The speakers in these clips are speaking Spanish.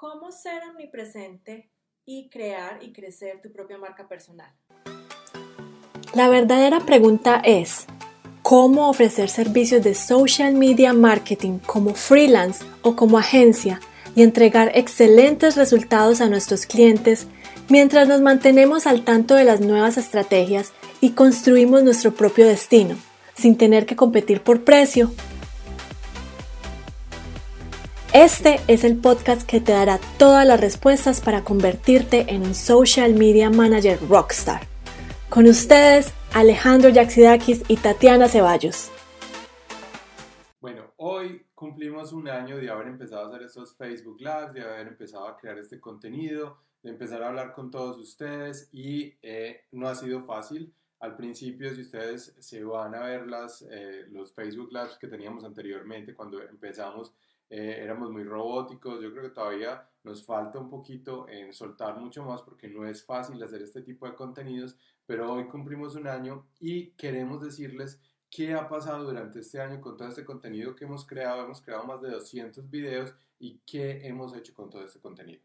cómo ser omnipresente y crear y crecer tu propia marca personal. La verdadera pregunta es, ¿cómo ofrecer servicios de social media marketing como freelance o como agencia y entregar excelentes resultados a nuestros clientes mientras nos mantenemos al tanto de las nuevas estrategias y construimos nuestro propio destino, sin tener que competir por precio este es el podcast que te dará todas las respuestas para convertirte en un social media manager rockstar. Con ustedes, Alejandro Yaxidakis y Tatiana Ceballos. Bueno, hoy cumplimos un año de haber empezado a hacer estos Facebook Lives, de haber empezado a crear este contenido, de empezar a hablar con todos ustedes y eh, no ha sido fácil. Al principio, si ustedes se van a ver las, eh, los Facebook Lives que teníamos anteriormente cuando empezamos, eh, éramos muy robóticos, yo creo que todavía nos falta un poquito en soltar mucho más porque no es fácil hacer este tipo de contenidos, pero hoy cumplimos un año y queremos decirles qué ha pasado durante este año con todo este contenido que hemos creado. Hemos creado más de 200 videos y qué hemos hecho con todo este contenido.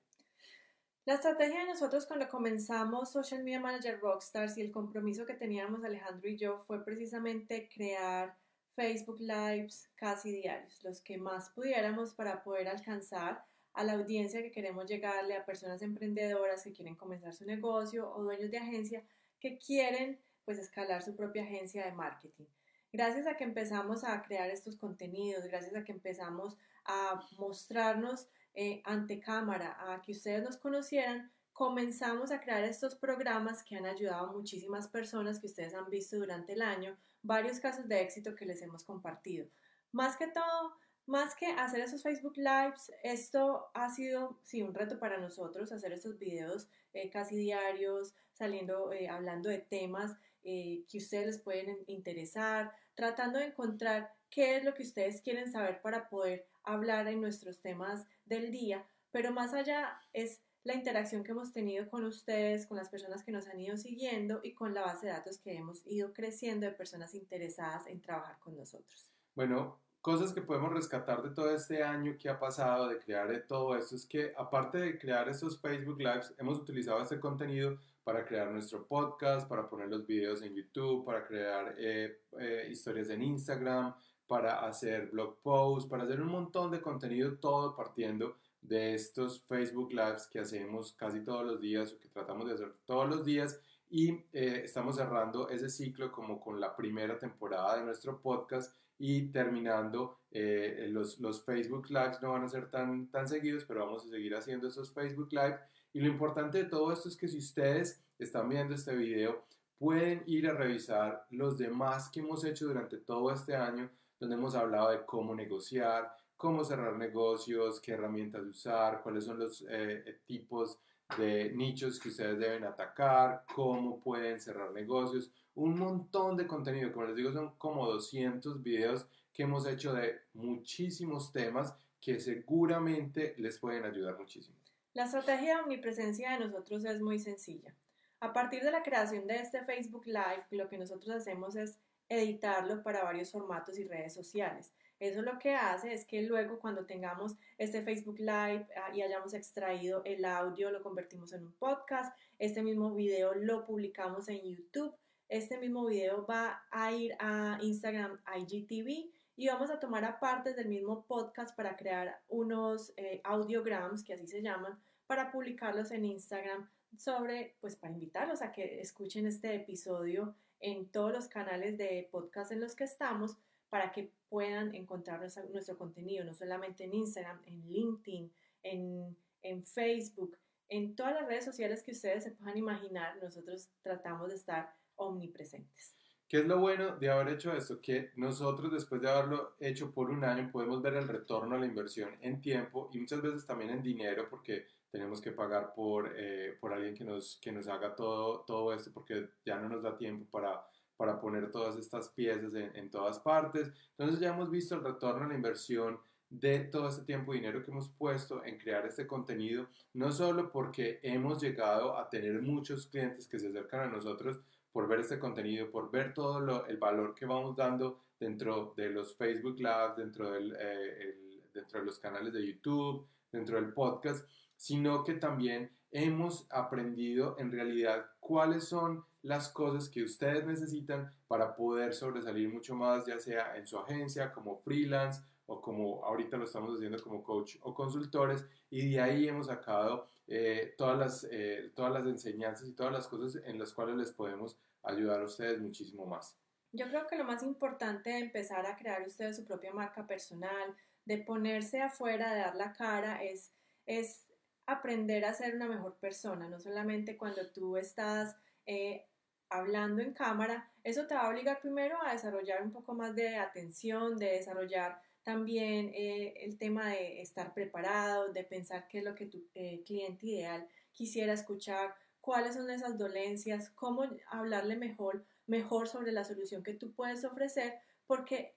La estrategia de nosotros cuando comenzamos Social Media Manager Rockstars y el compromiso que teníamos Alejandro y yo fue precisamente crear Facebook Lives casi diarios, los que más pudiéramos para poder alcanzar a la audiencia que queremos llegarle, a personas emprendedoras que quieren comenzar su negocio o dueños de agencia que quieren pues escalar su propia agencia de marketing. Gracias a que empezamos a crear estos contenidos, gracias a que empezamos a mostrarnos eh, ante cámara, a que ustedes nos conocieran, comenzamos a crear estos programas que han ayudado a muchísimas personas que ustedes han visto durante el año, varios casos de éxito que les hemos compartido. Más que todo, más que hacer esos Facebook Lives, esto ha sido, sí, un reto para nosotros, hacer estos videos eh, casi diarios, saliendo, eh, hablando de temas eh, que ustedes les pueden interesar, tratando de encontrar qué es lo que ustedes quieren saber para poder hablar en nuestros temas del día, pero más allá es la interacción que hemos tenido con ustedes, con las personas que nos han ido siguiendo y con la base de datos que hemos ido creciendo de personas interesadas en trabajar con nosotros. Bueno, cosas que podemos rescatar de todo este año que ha pasado, de crear de todo esto, es que aparte de crear estos Facebook Lives, hemos utilizado este contenido para crear nuestro podcast, para poner los videos en YouTube, para crear eh, eh, historias en Instagram, para hacer blog posts, para hacer un montón de contenido, todo partiendo de estos Facebook Lives que hacemos casi todos los días o que tratamos de hacer todos los días y eh, estamos cerrando ese ciclo como con la primera temporada de nuestro podcast y terminando eh, los, los, Facebook Lives no van a ser tan, tan seguidos, pero vamos a seguir haciendo esos Facebook Live. Y lo importante de todo esto es que si ustedes están viendo este video, pueden ir a revisar los demás que hemos hecho durante todo este año, donde hemos hablado de cómo negociar, cómo cerrar negocios, qué herramientas usar, cuáles son los eh, eh, tipos de nichos que ustedes deben atacar, cómo pueden cerrar negocios, un montón de contenido, como les digo, son como 200 videos que hemos hecho de muchísimos temas que seguramente les pueden ayudar muchísimo. La estrategia de omnipresencia de nosotros es muy sencilla. A partir de la creación de este Facebook Live, lo que nosotros hacemos es editarlo para varios formatos y redes sociales. Eso lo que hace es que luego cuando tengamos este Facebook Live ah, y hayamos extraído el audio, lo convertimos en un podcast, este mismo video lo publicamos en YouTube, este mismo video va a ir a Instagram IGTV y vamos a tomar aparte del mismo podcast para crear unos eh, audiograms, que así se llaman, para publicarlos en Instagram sobre, pues para invitarlos a que escuchen este episodio en todos los canales de podcast en los que estamos para que puedan encontrar nuestro, contenido, no solamente en Instagram, en LinkedIn, en, en Facebook, en todas las redes sociales que ustedes se puedan imaginar, nosotros tratamos de estar omnipresentes. ¿Qué es lo bueno de haber hecho esto? Que nosotros después de haberlo hecho por un año podemos ver el retorno a la inversión en tiempo y muchas veces también en dinero porque tenemos que pagar por, eh, por alguien que nos, que nos haga todo, todo esto porque ya no nos da tiempo para para poner todas estas piezas en, todas partes. Entonces ya hemos visto el retorno a la inversión de todo este tiempo y dinero que hemos puesto en crear este contenido, no solo porque hemos llegado a tener muchos clientes que se acercan a nosotros por ver este contenido, por ver todo el valor que vamos dando dentro de los Facebook Live, dentro del, eh, dentro de los canales de YouTube, dentro del podcast, sino que también hemos aprendido en realidad cuáles son las cosas que ustedes necesitan para poder sobresalir mucho más, ya sea en su agencia, como freelance o como ahorita lo estamos haciendo como coach o consultores, y de ahí hemos sacado eh, todas, las, eh, todas las enseñanzas y todas las cosas en las cuales les podemos ayudar a ustedes muchísimo más. Yo creo que lo más importante de empezar a crear ustedes su propia marca personal, de ponerse afuera, de dar la cara, es, es aprender a ser una mejor persona, no solamente cuando tú estás eh, hablando en cámara, eso te va a obligar primero a desarrollar un poco más de atención, de desarrollar también eh, el tema de estar preparado, de pensar qué es lo que tu eh, cliente ideal quisiera escuchar, cuáles son esas dolencias, cómo hablarle mejor, mejor sobre la solución que tú puedes ofrecer, porque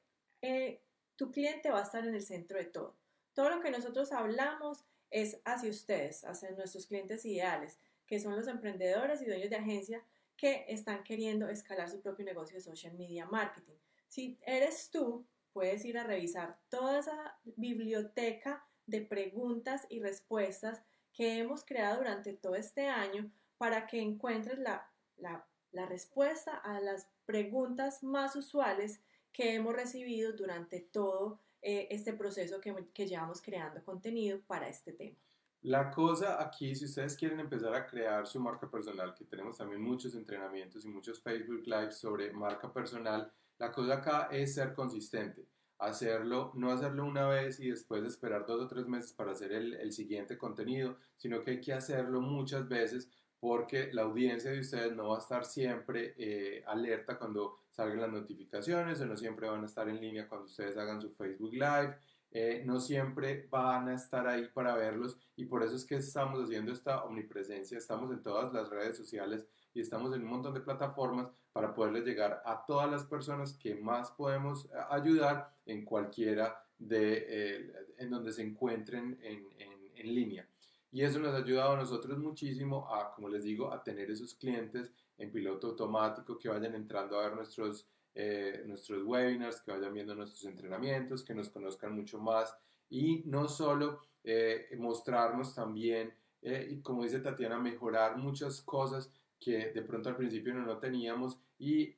tu cliente va a estar en el centro de todo. Todo lo que nosotros hablamos es hacia ustedes, hacia nuestros clientes ideales, que son los emprendedores y dueños de agencia que están queriendo escalar su propio negocio de social media marketing. Si eres tú, puedes ir a revisar toda esa biblioteca de preguntas y respuestas que hemos creado durante todo este año para que encuentres la, respuesta a las preguntas más usuales que hemos recibido durante todo eh, este proceso que, que llevamos creando contenido para este tema. La cosa aquí, si ustedes quieren empezar a crear su marca personal, que tenemos también muchos entrenamientos y muchos Facebook Lives sobre marca personal, la cosa acá es ser consistente. Hacerlo, no hacerlo una vez y después esperar dos o tres meses para hacer el, el siguiente contenido, sino que hay que hacerlo muchas veces porque la audiencia de ustedes no va a estar siempre eh, alerta cuando salgan las notificaciones o no siempre van a estar en línea cuando ustedes hagan su Facebook Live. Eh, no siempre van a estar ahí para verlos y por eso es que estamos haciendo esta omnipresencia, estamos en todas las redes sociales y estamos en un montón de plataformas para poderles llegar a todas las personas que más podemos eh, ayudar en cualquiera de, en donde se encuentren en, en, en línea. Y eso nos ha ayudado a nosotros muchísimo a, como les digo, a tener esos clientes en piloto automático que vayan entrando a ver nuestros, eh, nuestros webinars, que vayan viendo nuestros entrenamientos, que nos conozcan mucho más y no solo eh, mostrarnos también, eh, y como dice Tatiana, mejorar muchas cosas que de pronto al principio no, no teníamos y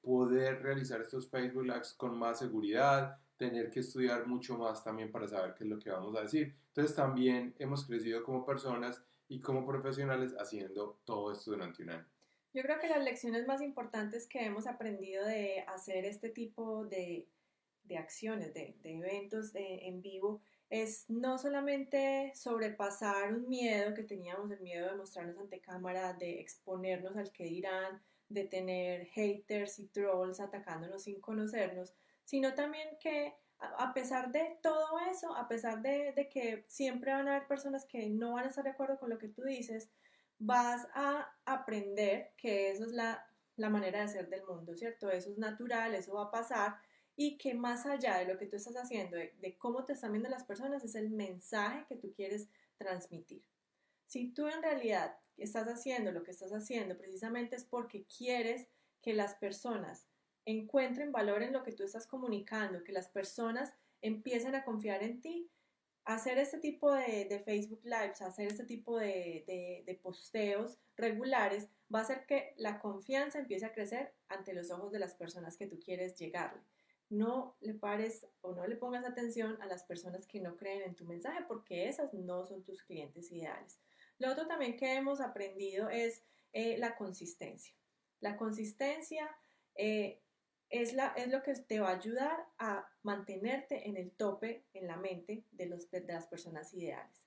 poder realizar estos Facebook Lives con más seguridad, tener que estudiar mucho más también para saber qué es lo que vamos a decir. Entonces también hemos crecido como personas y como profesionales haciendo todo esto durante un año. Yo creo que las lecciones más importantes que hemos aprendido de hacer este tipo de, de acciones, de, de eventos en vivo, es no solamente sobrepasar un miedo que teníamos, el miedo de mostrarnos ante cámara, de exponernos al que dirán, de tener haters y trolls atacándonos sin conocernos, sino también que a pesar de todo eso, a pesar de, que siempre van a haber personas que no van a estar de acuerdo con lo que tú dices, vas a aprender que eso es la, manera de ser del mundo, ¿cierto? Eso es natural, eso va a pasar y que más allá de lo que tú estás haciendo, de, de cómo te están viendo las personas, es el mensaje que tú quieres transmitir. Si tú en realidad estás haciendo lo que estás haciendo precisamente es porque quieres que las personas encuentren valor en lo que tú estás comunicando, que las personas empiecen a confiar en ti, hacer este tipo de, Facebook Lives, hacer este tipo de, de, posteos regulares, va a hacer que la confianza empiece a crecer ante los ojos de las personas que tú quieres llegarle. No le pares o no le pongas atención a las personas que no creen en tu mensaje porque esas no son tus clientes ideales. Lo otro también que hemos aprendido es eh, la consistencia. La consistencia eh, es, la, es lo que te va a ayudar a mantenerte en el tope, en la mente de, los, de las personas ideales.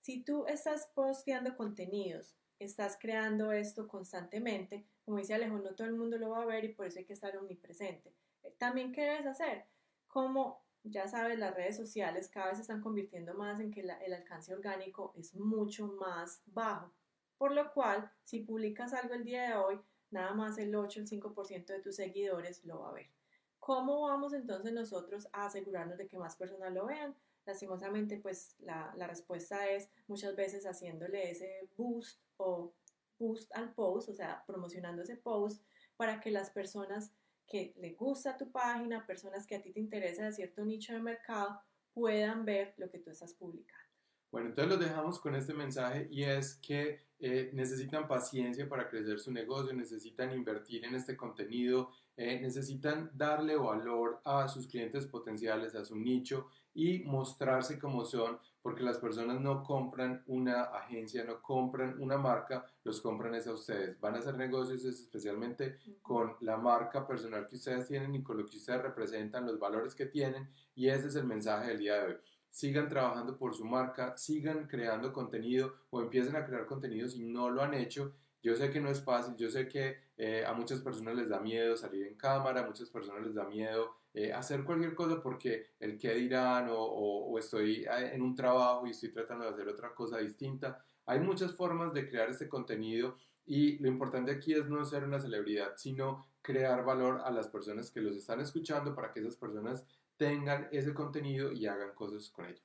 Si tú estás posteando contenidos, estás creando esto constantemente, como dice Alejo, no todo el mundo lo va a ver y por eso hay que estar omnipresente. Eh, también, ¿qué debes hacer? Como ya sabes, las redes sociales cada vez se están convirtiendo más en que el alcance orgánico es mucho más bajo. Por lo cual, si publicas algo el día de hoy, nada más el 8, el 5% de tus seguidores lo va a ver. ¿Cómo vamos entonces nosotros a asegurarnos de que más personas lo vean? Lastimosamente, pues la, la respuesta es muchas veces haciéndole ese boost o boost al post, o sea, promocionando ese post para que las personas que le gusta tu página, personas que a ti te interesa de cierto nicho de mercado, puedan ver lo que tú estás publicando. Bueno, entonces los dejamos con este mensaje y es que eh, necesitan paciencia para crecer su negocio, necesitan invertir en este contenido, eh, necesitan darle valor a sus clientes potenciales, a su nicho y mostrarse como son, porque las personas no compran una agencia, no compran una marca, los compran es a ustedes. Van a hacer negocios especialmente con la marca personal que ustedes tienen y con lo que ustedes representan, los valores que tienen y ese es el mensaje del día de hoy sigan trabajando por su marca, sigan creando contenido o empiecen a crear contenido si no lo han hecho. Yo sé que no es fácil, yo sé que eh, a muchas personas les da miedo salir en cámara, a muchas personas les da miedo eh, hacer cualquier cosa porque el que dirán o, o, estoy eh, en un trabajo y estoy tratando de hacer otra cosa distinta. Hay muchas formas de crear este contenido y lo importante aquí es no ser una celebridad, sino crear valor a las personas que los están escuchando para que esas personas tengan ese contenido y hagan cosas con ello.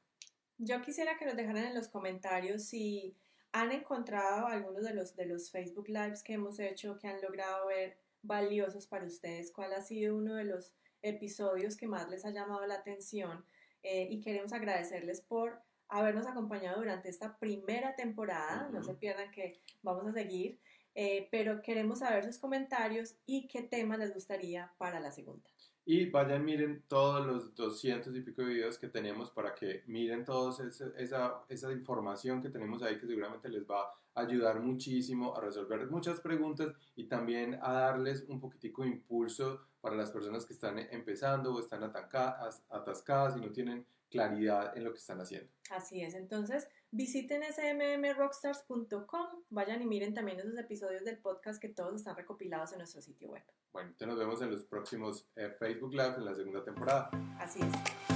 Yo quisiera que nos dejaran en los comentarios si han encontrado algunos de los, de los Facebook Lives que hemos hecho que han logrado ver valiosos para ustedes, cuál ha sido uno de los episodios que más les ha llamado la atención eh, y queremos agradecerles por habernos acompañado durante esta primera temporada, no se pierdan que vamos a seguir, eh, pero queremos saber sus comentarios y qué tema les gustaría para la segunda. Y vayan, miren todos los 200 y pico de videos que tenemos para que miren toda esa, esa, información que tenemos ahí que seguramente les va a ayudar muchísimo a resolver muchas preguntas y también a darles un poquitico de impulso para las personas que están empezando o están atascadas y no tienen claridad en lo que están haciendo. Así es, entonces visiten smmrockstars.com, vayan y miren también esos episodios del podcast que todos están recopilados en nuestro sitio web. Bueno, entonces nos vemos en los próximos eh, Facebook Live en la segunda temporada. Así es.